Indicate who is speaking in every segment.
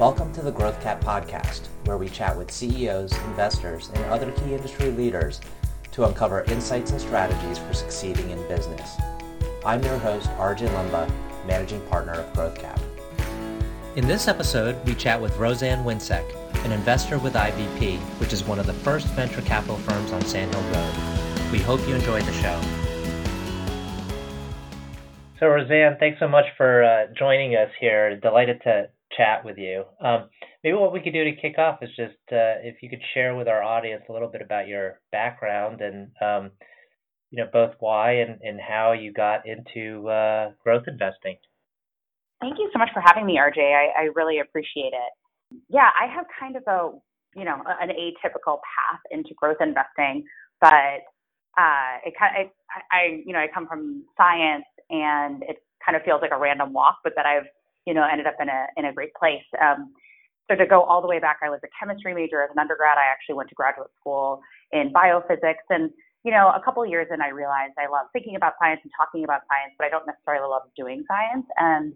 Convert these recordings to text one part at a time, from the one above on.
Speaker 1: Welcome to the Growth Cap podcast, where we chat with CEOs, investors, and other key industry leaders to uncover insights and strategies for succeeding in business. I'm your host, Arjun Lumba, managing partner of Growth Cap. In this episode, we chat with Roseanne Wincek, an investor with IVP, which is one of the first venture capital firms on Sand Hill Road. We hope you enjoy the show. So, Roseanne, thanks so much for uh, joining us here. Delighted to chat with you. Um, maybe what we could do to kick off is just uh, if you could share with our audience a little bit about your background and um, you know both why and, and how you got into uh, growth investing.
Speaker 2: Thank you so much for having me, RJ. I, I really appreciate it. Yeah, I have kind of a you know an atypical path into growth investing, but uh, it kind I, I you know I come from science and it kind of feels like a random walk, but that I've you know ended up in a in a great place. Um, so to go all the way back, I was a chemistry major as an undergrad. I actually went to graduate school in biophysics, and you know a couple years in, I realized I love thinking about science and talking about science, but I don't necessarily love doing science. And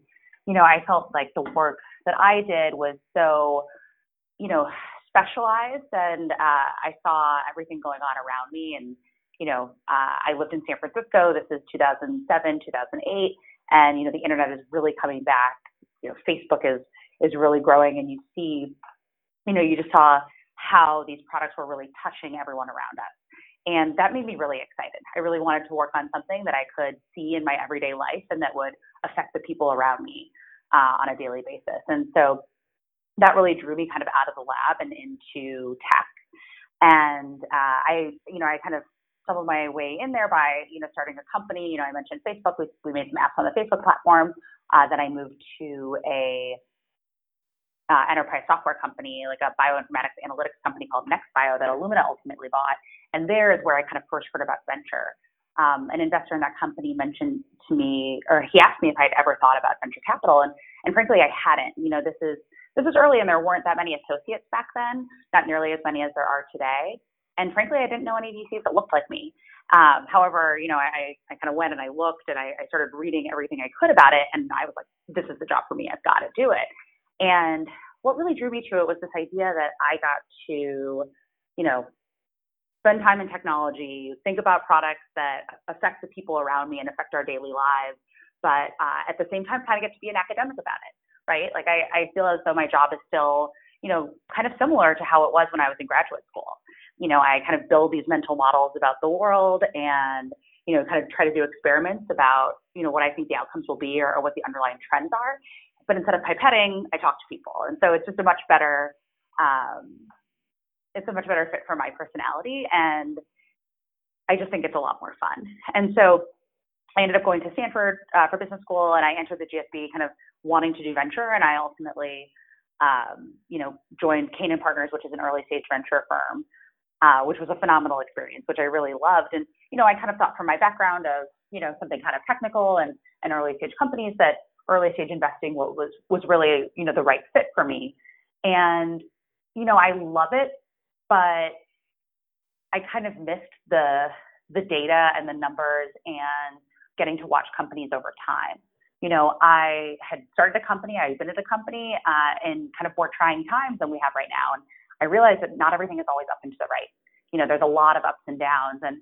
Speaker 2: you know I felt like the work that I did was so you know specialized, and uh, I saw everything going on around me and you know, uh, I lived in San Francisco. This is 2007, 2008, and you know, the internet is really coming back. You know, Facebook is is really growing, and you see, you know, you just saw how these products were really touching everyone around us, and that made me really excited. I really wanted to work on something that I could see in my everyday life and that would affect the people around me uh, on a daily basis, and so that really drew me kind of out of the lab and into tech. And uh, I, you know, I kind of some of my way in there by, you know, starting a company. You know, I mentioned Facebook. We, we made some apps on the Facebook platform. Uh, then I moved to a uh, enterprise software company, like a bioinformatics analytics company called NextBio that Illumina ultimately bought. And there is where I kind of first heard about venture. Um, an investor in that company mentioned to me, or he asked me if I'd ever thought about venture capital, and and frankly, I hadn't. You know, this is this is early, and there weren't that many associates back then, not nearly as many as there are today. And frankly, I didn't know any VCs that looked like me. Um, however, you know, I, I kind of went and I looked and I, I started reading everything I could about it. And I was like, this is the job for me. I've got to do it. And what really drew me to it was this idea that I got to, you know, spend time in technology, think about products that affect the people around me and affect our daily lives, but uh, at the same time, kind of get to be an academic about it, right? Like I, I feel as though my job is still, you know, kind of similar to how it was when I was in graduate school you know, I kind of build these mental models about the world and, you know, kind of try to do experiments about, you know, what I think the outcomes will be or, or what the underlying trends are. But instead of pipetting, I talk to people. And so it's just a much better, um, it's a much better fit for my personality. And I just think it's a lot more fun. And so I ended up going to Stanford uh, for business school and I entered the GSB kind of wanting to do venture. And I ultimately, um, you know, joined Canaan Partners, which is an early stage venture firm uh, which was a phenomenal experience, which I really loved. And, you know, I kind of thought from my background of, you know, something kind of technical and, and early stage companies that early stage investing was, was really, you know, the right fit for me. And, you know, I love it, but I kind of missed the, the data and the numbers and getting to watch companies over time. You know, I had started a company, I've been at a company uh, in kind of more trying times than we have right now. And I realized that not everything is always up and to the right. You know, there's a lot of ups and downs. And,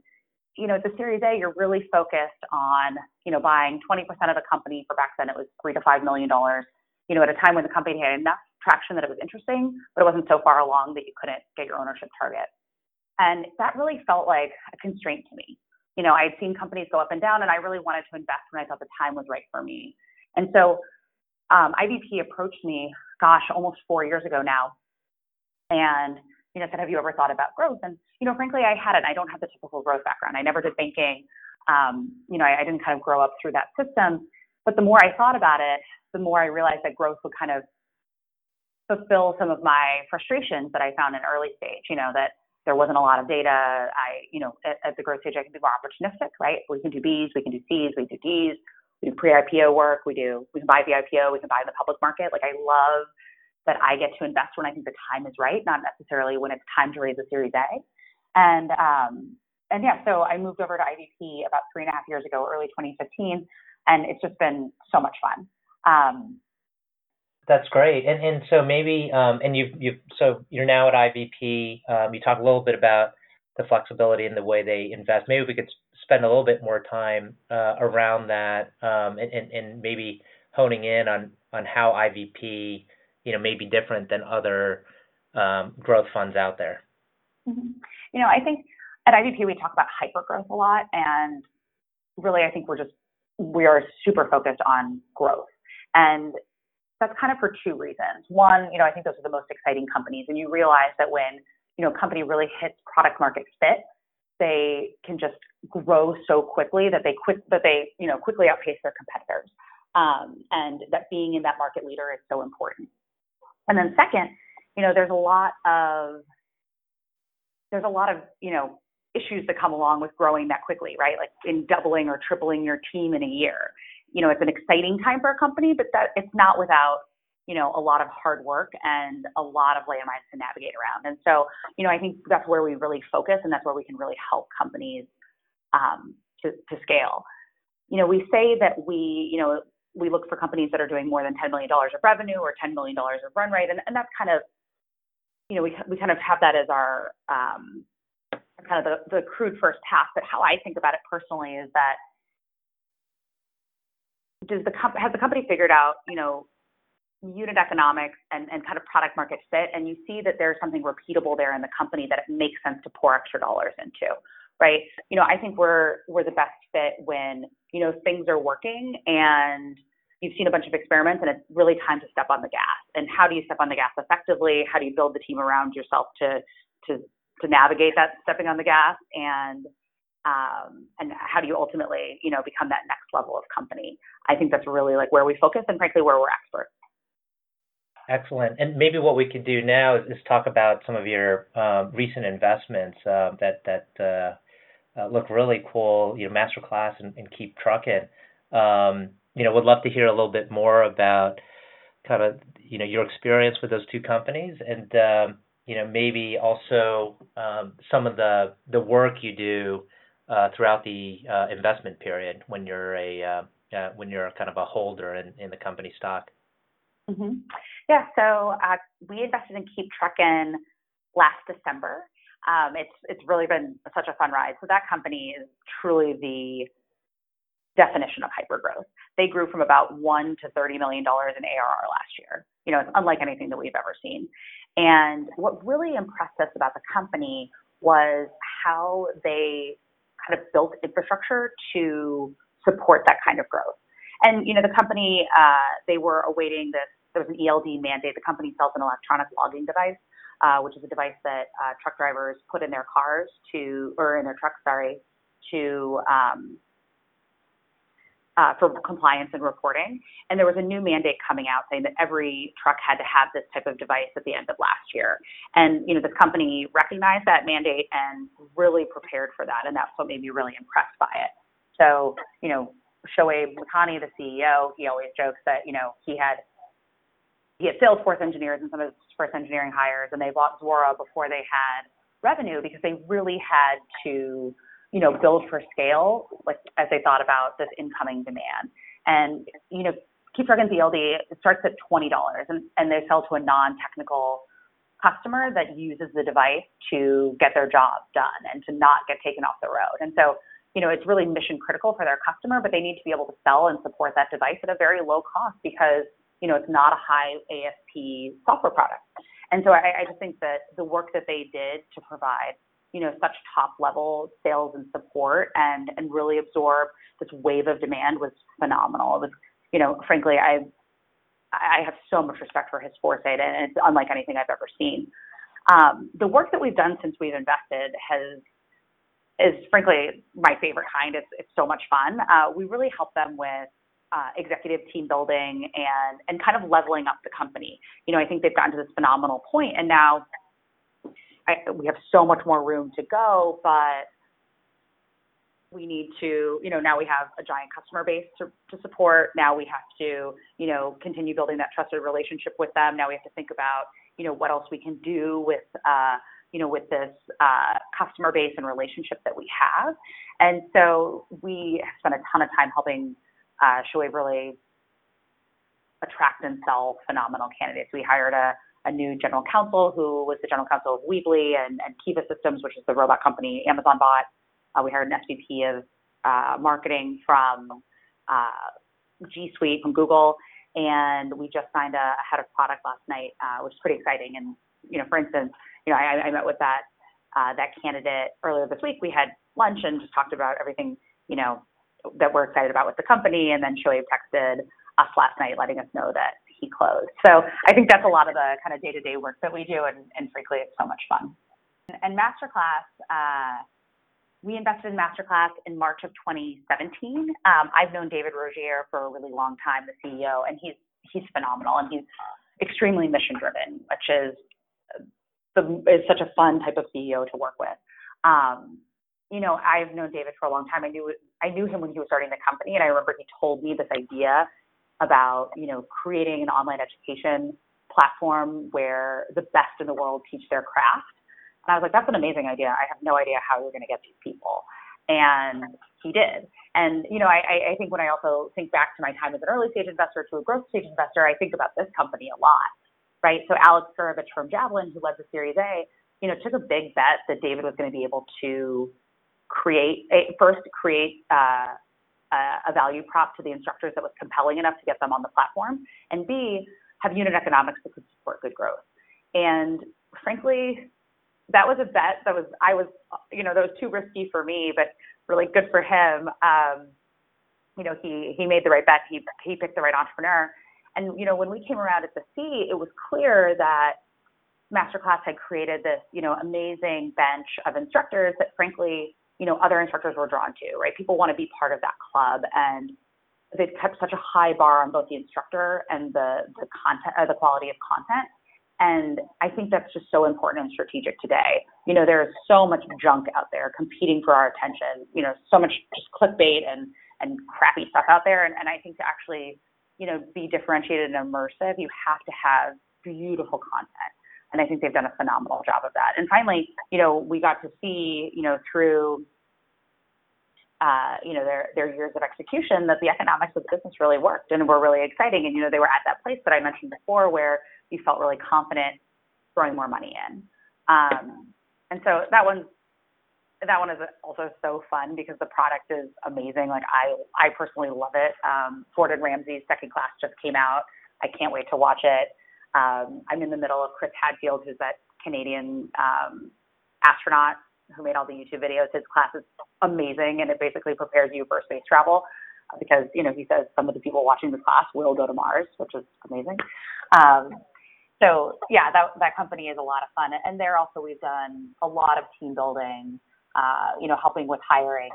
Speaker 2: you know, at the Series A, you're really focused on, you know, buying 20% of the company for back then it was three to five million dollars, you know, at a time when the company had enough traction that it was interesting, but it wasn't so far along that you couldn't get your ownership target. And that really felt like a constraint to me. You know, I had seen companies go up and down, and I really wanted to invest when I thought the time was right for me. And so um, IVP approached me, gosh, almost four years ago now, and you know said, "Have you ever thought about growth?" And you know, frankly, I hadn't. I don't have the typical growth background. I never did banking. Um, you know, I, I didn't kind of grow up through that system. But the more I thought about it, the more I realized that growth would kind of fulfill some of my frustrations that I found in early stage. You know, that there wasn't a lot of data. I, you know, at, at the growth stage, I can be more opportunistic, right? We can do Bs, we can do Cs, we can do Ds, we do pre-IPO work, we do, we can buy the IPO, we can buy in the public market. Like I love that I get to invest when I think the time is right, not necessarily when it's time to raise a Series A. And um, and yeah, so I moved over to IVP about three and a half years ago, early 2015, and it's just been so much fun. Um,
Speaker 1: That's great. And and so maybe um, and you've you've so you're now at IVP. Um, you talk a little bit about the flexibility and the way they invest. Maybe we could spend a little bit more time uh, around that um, and, and and maybe honing in on on how IVP you know may be different than other um, growth funds out there.
Speaker 2: Mm-hmm. You know, I think at IVP we talk about hyper growth a lot, and really I think we're just we are super focused on growth and that's kind of for two reasons. One, you know, I think those are the most exciting companies, and you realize that when you know a company really hits product market fit, they can just grow so quickly that they quick that they you know quickly outpace their competitors, um, and that being in that market leader is so important. And then second, you know, there's a lot of there's a lot of you know issues that come along with growing that quickly, right? Like in doubling or tripling your team in a year you know, it's an exciting time for a company, but that it's not without, you know, a lot of hard work and a lot of landmines to navigate around. And so, you know, I think that's where we really focus and that's where we can really help companies um, to, to scale. You know, we say that we, you know, we look for companies that are doing more than $10 million of revenue or $10 million of run rate. And, and that's kind of, you know, we, we kind of have that as our, um, kind of the, the crude first pass. But how I think about it personally is that does the comp- has the company figured out, you know, unit economics and, and kind of product market fit, and you see that there's something repeatable there in the company that it makes sense to pour extra dollars into, right? You know, I think we're we're the best fit when you know things are working and you've seen a bunch of experiments and it's really time to step on the gas. And how do you step on the gas effectively? How do you build the team around yourself to to to navigate that stepping on the gas and um, and how do you ultimately, you know, become that next level of company? I think that's really like where we focus and frankly where we're experts.
Speaker 1: Excellent. And maybe what we could do now is, talk about some of your um, recent investments uh, that that uh, uh, look really cool. You know, Masterclass and, and Keep Truckin'. Um, you know, would love to hear a little bit more about kind of you know your experience with those two companies and um, you know maybe also um, some of the the work you do uh, throughout the uh, investment period when you're a uh, when you're kind of a holder in, in the company stock?
Speaker 2: Mm-hmm. Yeah, so we invested in Keep Truckin' last December. Um, it's it's really been such a fun ride. So that company is truly the definition of hypergrowth. They grew from about one to thirty million dollars in ARR last year. You know, it's unlike anything that we've ever seen. And what really impressed us about the company was how they kind of built infrastructure to support that kind of growth. And you know, the company uh, they were awaiting this. There was an ELD mandate. The company sells an electronic logging device, uh, which is a device that uh, truck drivers put in their cars to, or in their trucks, sorry, to um, uh, for compliance and reporting. And there was a new mandate coming out saying that every truck had to have this type of device at the end of last year. And you know, this company recognized that mandate and really prepared for that, and that's what made me really impressed by it. So, you know, Shoaib Makani, the CEO, he always jokes that you know he had he had Salesforce engineers and some of his first engineering hires, and they bought Zuora before they had revenue because they really had to you know, build for scale, like as they thought about this incoming demand. And, you know, Keep Truckin' ELD, it starts at $20 and, and they sell to a non-technical customer that uses the device to get their job done and to not get taken off the road. And so, you know, it's really mission critical for their customer, but they need to be able to sell and support that device at a very low cost because, you know, it's not a high ASP software product. And so I, I just think that the work that they did to provide you know, such top level sales and support and, and really absorb this wave of demand was phenomenal. It was, you know, frankly, I, I have so much respect for his foresight and it's unlike anything I've ever seen. Um, the work that we've done since we've invested has, is frankly my favorite kind. It's, it's so much fun. Uh, we really help them with uh, executive team building and and kind of leveling up the company. You know, I think they've gotten to this phenomenal point, and now I, we have so much more room to go, but we need to, you know, now we have a giant customer base to, to support. Now we have to, you know, continue building that trusted relationship with them. Now we have to think about, you know, what else we can do with, uh, you know, with this uh, customer base and relationship that we have. And so we have spent a ton of time helping uh, really attract and sell phenomenal candidates. We hired a, a new general counsel who was the general counsel of Weebly and, and Kiva Systems, which is the robot company Amazon bought. Uh, we hired an SVP of uh, marketing from uh, G Suite from Google, and we just signed a, a head of product last night, uh, which is pretty exciting. And you know, for instance, you know, I, I met with that uh, that candidate earlier this week. We had lunch and just talked about everything, you know, that we're excited about with the company. And then Shoaib texted us last night, letting us know that he closed. So I think that's a lot of the kind of day-to-day work that we do, and, and frankly, it's so much fun. And Masterclass, uh, we invested in Masterclass in March of 2017. Um, I've known David Rogier for a really long time, the CEO, and he's he's phenomenal and he's extremely mission driven, which is the, is such a fun type of CEO to work with. Um, you know, I've known David for a long time. I knew I knew him when he was starting the company, and I remember he told me this idea about you know creating an online education platform where the best in the world teach their craft. And I was like, that's an amazing idea. I have no idea how you're going to get these people. And he did. And, you know, I, I think when I also think back to my time as an early stage investor to a growth stage investor, I think about this company a lot right? So Alex Gurevich from Javelin, who led the Series A, you know, took a big bet that David was going to be able to create first create uh, a value prop to the instructors that was compelling enough to get them on the platform, and B have unit economics that could support good growth. And frankly, that was a bet that was I was you know that was too risky for me, but really good for him. Um, you know, he he made the right bet. He he picked the right entrepreneur. And you know, when we came around at the C, it was clear that Masterclass had created this, you know, amazing bench of instructors that frankly, you know, other instructors were drawn to, right? People want to be part of that club and they've kept such a high bar on both the instructor and the the content or uh, the quality of content. And I think that's just so important and strategic today. You know, there is so much junk out there competing for our attention, you know, so much just clickbait and and crappy stuff out there. And, and I think to actually you know, be differentiated and immersive, you have to have beautiful content. And I think they've done a phenomenal job of that. And finally, you know, we got to see, you know, through uh, you know, their their years of execution that the economics of the business really worked and were really exciting. And you know, they were at that place that I mentioned before where you felt really confident throwing more money in. Um, and so that one's that one is also so fun because the product is amazing. Like I, I personally love it. Um, Gordon Ramsay's second class just came out. I can't wait to watch it. Um, I'm in the middle of Chris Hadfield, who's that Canadian um, astronaut who made all the YouTube videos. His class is amazing, and it basically prepares you for space travel because you know he says some of the people watching the class will go to Mars, which is amazing. Um, so yeah, that that company is a lot of fun, and there also we've done a lot of team building uh, you know, helping with hiring,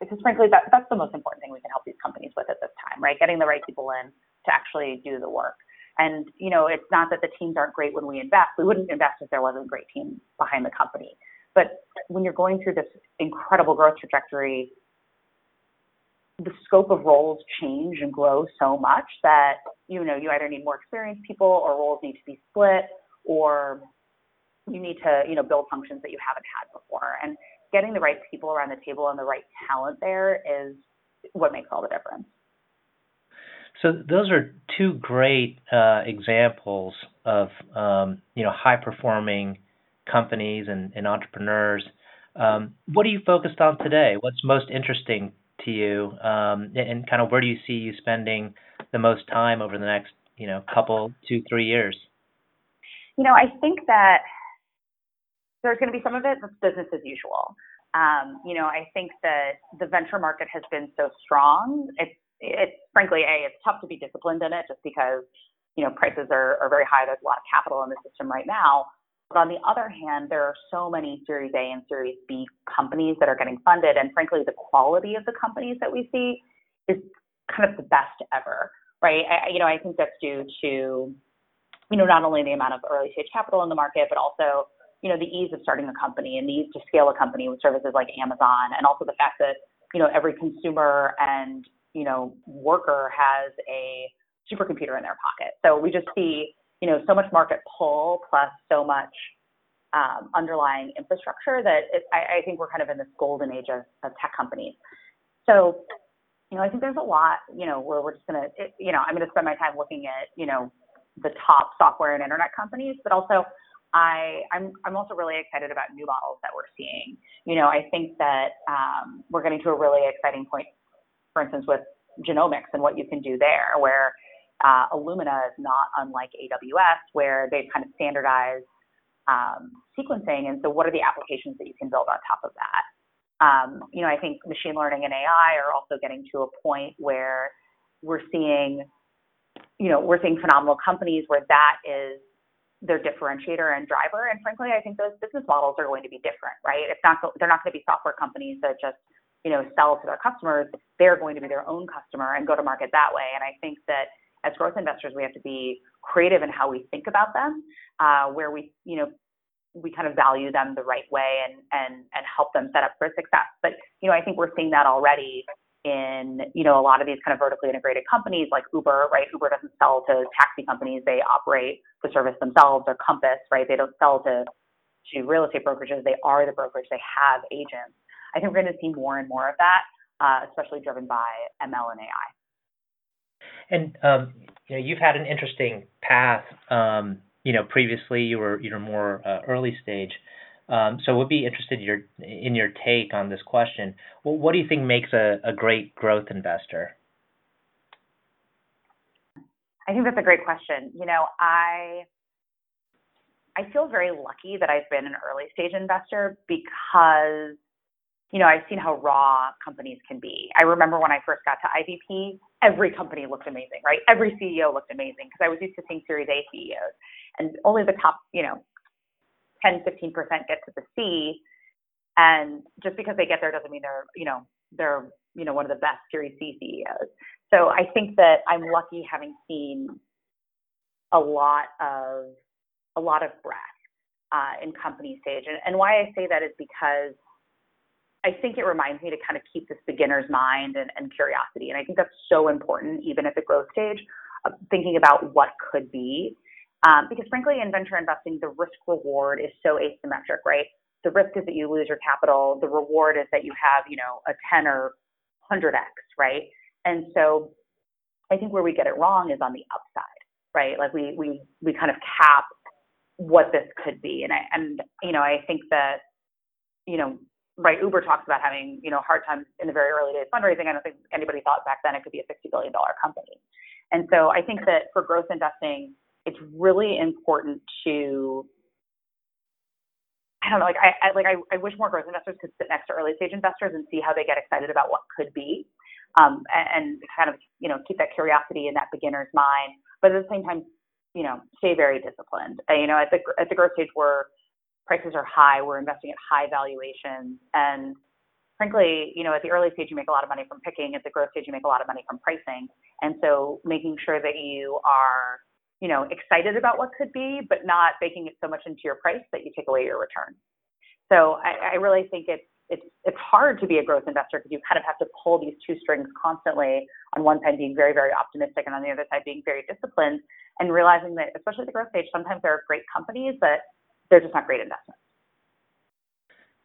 Speaker 2: because frankly, that, that's the most important thing we can help these companies with at this time, right? Getting the right people in to actually do the work. And, you know, it's not that the teams aren't great when we invest. We wouldn't invest if there wasn't a great team behind the company. But when you're going through this incredible growth trajectory, the scope of roles change and grow so much that, you know, you either need more experienced people or roles need to be split or you need to, you know, build functions that you haven't had before. And getting the right people around the table and the right talent there is what makes all the difference.
Speaker 1: So those are two great uh, examples of um, you know high performing companies and, and entrepreneurs. Um, what are you focused on today? What's most interesting to you, um, and, and kind of where do you see you spending the most time over the next you know couple two three years?
Speaker 2: You know, I think that there's going to be some of it that's business as usual. Um, you know, I think that the venture market has been so strong. It's, it's frankly, a, it's tough to be disciplined in it just because, you know, prices are, are very high. There's a lot of capital in the system right now. But on the other hand, there are so many Series A and Series B companies that are getting funded. And frankly, the quality of the companies that we see is kind of the best ever, right? I, you know, I think that's due to, you know, not only the amount of early stage capital in the market, but also you know, the ease of starting a company and the ease to scale a company with services like Amazon, and also the fact that, you know, every consumer and, you know, worker has a supercomputer in their pocket. So we just see, you know, so much market pull plus so much um, underlying infrastructure that it, I, I think we're kind of in this golden age of, of tech companies. So you know, I think there's a lot, you know, where we're just gonna, it, you know, I'm gonna spend my time looking at, you know, the top software and internet companies, but also I, I'm, I'm also really excited about new models that we're seeing. You know, I think that um, we're getting to a really exciting point, for instance, with genomics and what you can do there, where uh, Illumina is not unlike AWS, where they've kind of standardized um, sequencing. And so, what are the applications that you can build on top of that? Um, you know, I think machine learning and AI are also getting to a point where we're seeing, you know, we're seeing phenomenal companies where that is their differentiator and driver. And frankly, I think those business models are going to be different, right? It's not they're not going to be software companies that just you know sell to their customers. They're going to be their own customer and go to market that way. And I think that as growth investors, we have to be creative in how we think about them, uh, where we you know we kind of value them the right way and and and help them set up for success. But you know, I think we're seeing that already in you know a lot of these kind of vertically integrated companies like Uber, right? Uber doesn't sell to taxi companies; they operate the service themselves. Or Compass, right? They don't sell to to real estate brokerages; they are the brokerage. They have agents. I think we're going to see more and more of that, uh, especially driven by ML and AI.
Speaker 1: And um, you know, you've had an interesting path. Um, you know, previously you were you know more uh, early stage. Um, so we'd be interested in your in your take on this question. Well, what do you think makes a, a great growth investor?
Speaker 2: I think that's a great question. You know, I I feel very lucky that I've been an early stage investor because you know, I've seen how raw companies can be. I remember when I first got to IVP, every company looked amazing, right? Every CEO looked amazing because I was used to seeing Series A CEOs and only the top, you know, 10, 15% get to the C. And just because they get there doesn't mean they're, you know, they're, you know, one of the best Series C CEOs. So I think that I'm lucky having seen a lot of, a lot of breadth uh, in company stage. And, and why I say that is because I think it reminds me to kind of keep this beginner's mind and, and curiosity. And I think that's so important, even at the growth stage, of thinking about what could be. Um, because frankly, in venture investing, the risk reward is so asymmetric, right? The risk is that you lose your capital. The reward is that you have, you know, a 10 or 100x, right? And so I think where we get it wrong is on the upside, right? Like we, we, we kind of cap what this could be. And I, and, you know, I think that, you know, right, Uber talks about having, you know, hard times in the very early days fundraising. I don't think anybody thought back then it could be a $60 billion company. And so I think that for growth investing, it's really important to I don't know, like I, I like I, I wish more growth investors could sit next to early stage investors and see how they get excited about what could be, um, and, and kind of you know keep that curiosity in that beginner's mind, but at the same time, you know, stay very disciplined. Uh, you know, at the at the growth stage where prices are high, we're investing at high valuations, and frankly, you know, at the early stage you make a lot of money from picking. At the growth stage you make a lot of money from pricing, and so making sure that you are you know, excited about what could be, but not baking it so much into your price that you take away your return. So I, I really think it's it's it's hard to be a growth investor because you kind of have to pull these two strings constantly. On one side, being very very optimistic, and on the other side, being very disciplined, and realizing that especially at the growth stage, sometimes there are great companies, but they're just not great investments.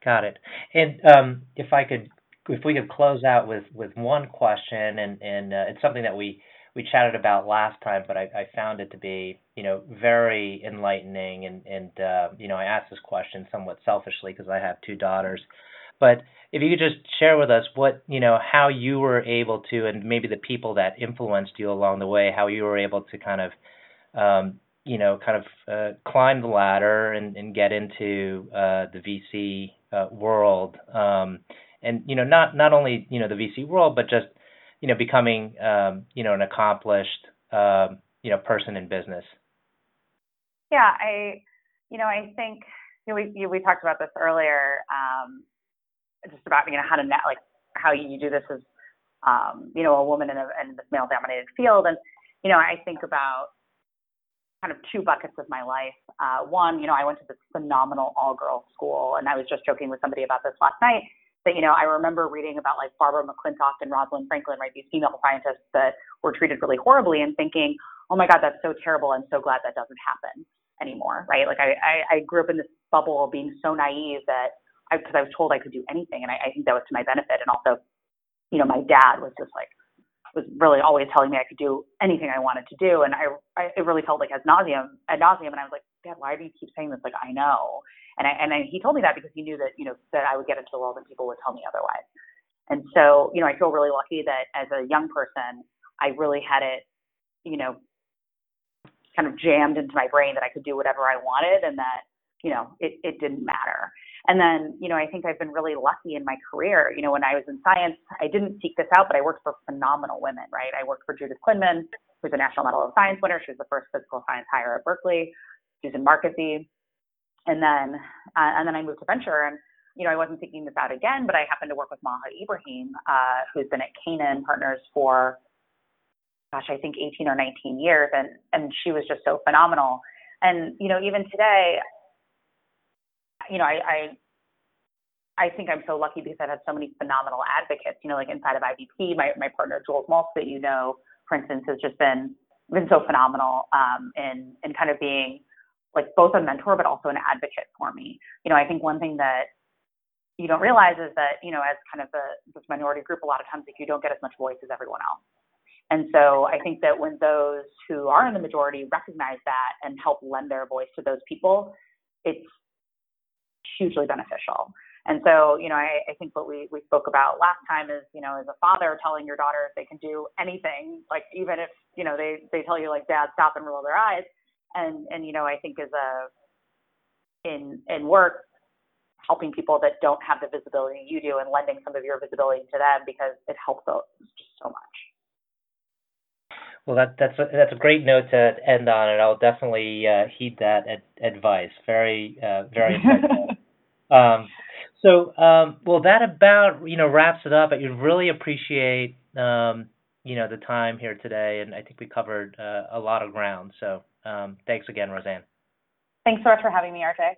Speaker 1: Got it. And um, if I could, if we could close out with with one question, and and uh, it's something that we we chatted about last time, but I, I found it to be, you know, very enlightening. And, and uh, you know, I asked this question somewhat selfishly because I have two daughters. But if you could just share with us what, you know, how you were able to, and maybe the people that influenced you along the way, how you were able to kind of, um, you know, kind of uh, climb the ladder and, and get into uh, the VC uh, world. Um, and, you know, not, not only, you know, the VC world, but just you know, becoming, um, you know, an accomplished, um, you know, person in business?
Speaker 2: Yeah, I, you know, I think you know, we you, we talked about this earlier, um, just about you know how to net like how you do this as um, you know a woman in a in this male dominated field, and you know I think about kind of two buckets of my life. Uh, one, you know, I went to this phenomenal all girls school, and I was just joking with somebody about this last night that, you know, I remember reading about like Barbara McClintock and Rosalind Franklin, right? These female scientists that were treated really horribly and thinking, oh my God, that's so terrible. I'm so glad that doesn't happen anymore, right? Like I, I, I grew up in this bubble of being so naive that I, because I was told I could do anything. And I, I think that was to my benefit. And also you know, my dad was just like was really always telling me I could do anything I wanted to do, and I, I it really felt like as nauseum, ad nauseum, and I was like, Dad, why do you keep saying this? Like I know, and I and I, he told me that because he knew that you know that I would get into the world and people would tell me otherwise, and so you know I feel really lucky that as a young person I really had it, you know, kind of jammed into my brain that I could do whatever I wanted and that you know it it didn't matter and then, you know, I think I've been really lucky in my career. You know, when I was in science, I didn't seek this out, but I worked for phenomenal women, right? I worked for Judith Klinman, who's a National Medal of Science winner. She was the first physical science hire at Berkeley. Susan Marqusee. And then, uh, and then I moved to venture and, you know, I wasn't seeking this out again, but I happened to work with Maha Ibrahim, uh, who's been at Canaan Partners for, gosh, I think 18 or 19 years. And, and she was just so phenomenal. And, you know, even today, you know, I, I I think I'm so lucky because I've had so many phenomenal advocates. You know, like inside of IVP, my my partner Jules Maltz, that you know, for instance, has just been been so phenomenal um, in in kind of being like both a mentor but also an advocate for me. You know, I think one thing that you don't realize is that you know, as kind of the this minority group, a lot of times like you don't get as much voice as everyone else. And so I think that when those who are in the majority recognize that and help lend their voice to those people, it's hugely beneficial. And so, you know, I, I think what we, we spoke about last time is, you know, as a father telling your daughter if they can do anything, like even if, you know, they, they tell you like, dad, stop and roll their eyes. And, and, you know, I think as a, in, in work, helping people that don't have the visibility you do and lending some of your visibility to them because it helps us just so much.
Speaker 1: Well, that, that's a, that's a great note to end on, and I'll definitely uh, heed that ad- advice. Very uh, very um, so, um, well, that about you know wraps it up. I really appreciate um, you know the time here today, and I think we covered uh, a lot of ground. So, um, thanks again, Roseanne.
Speaker 2: Thanks so much for having me, RJ.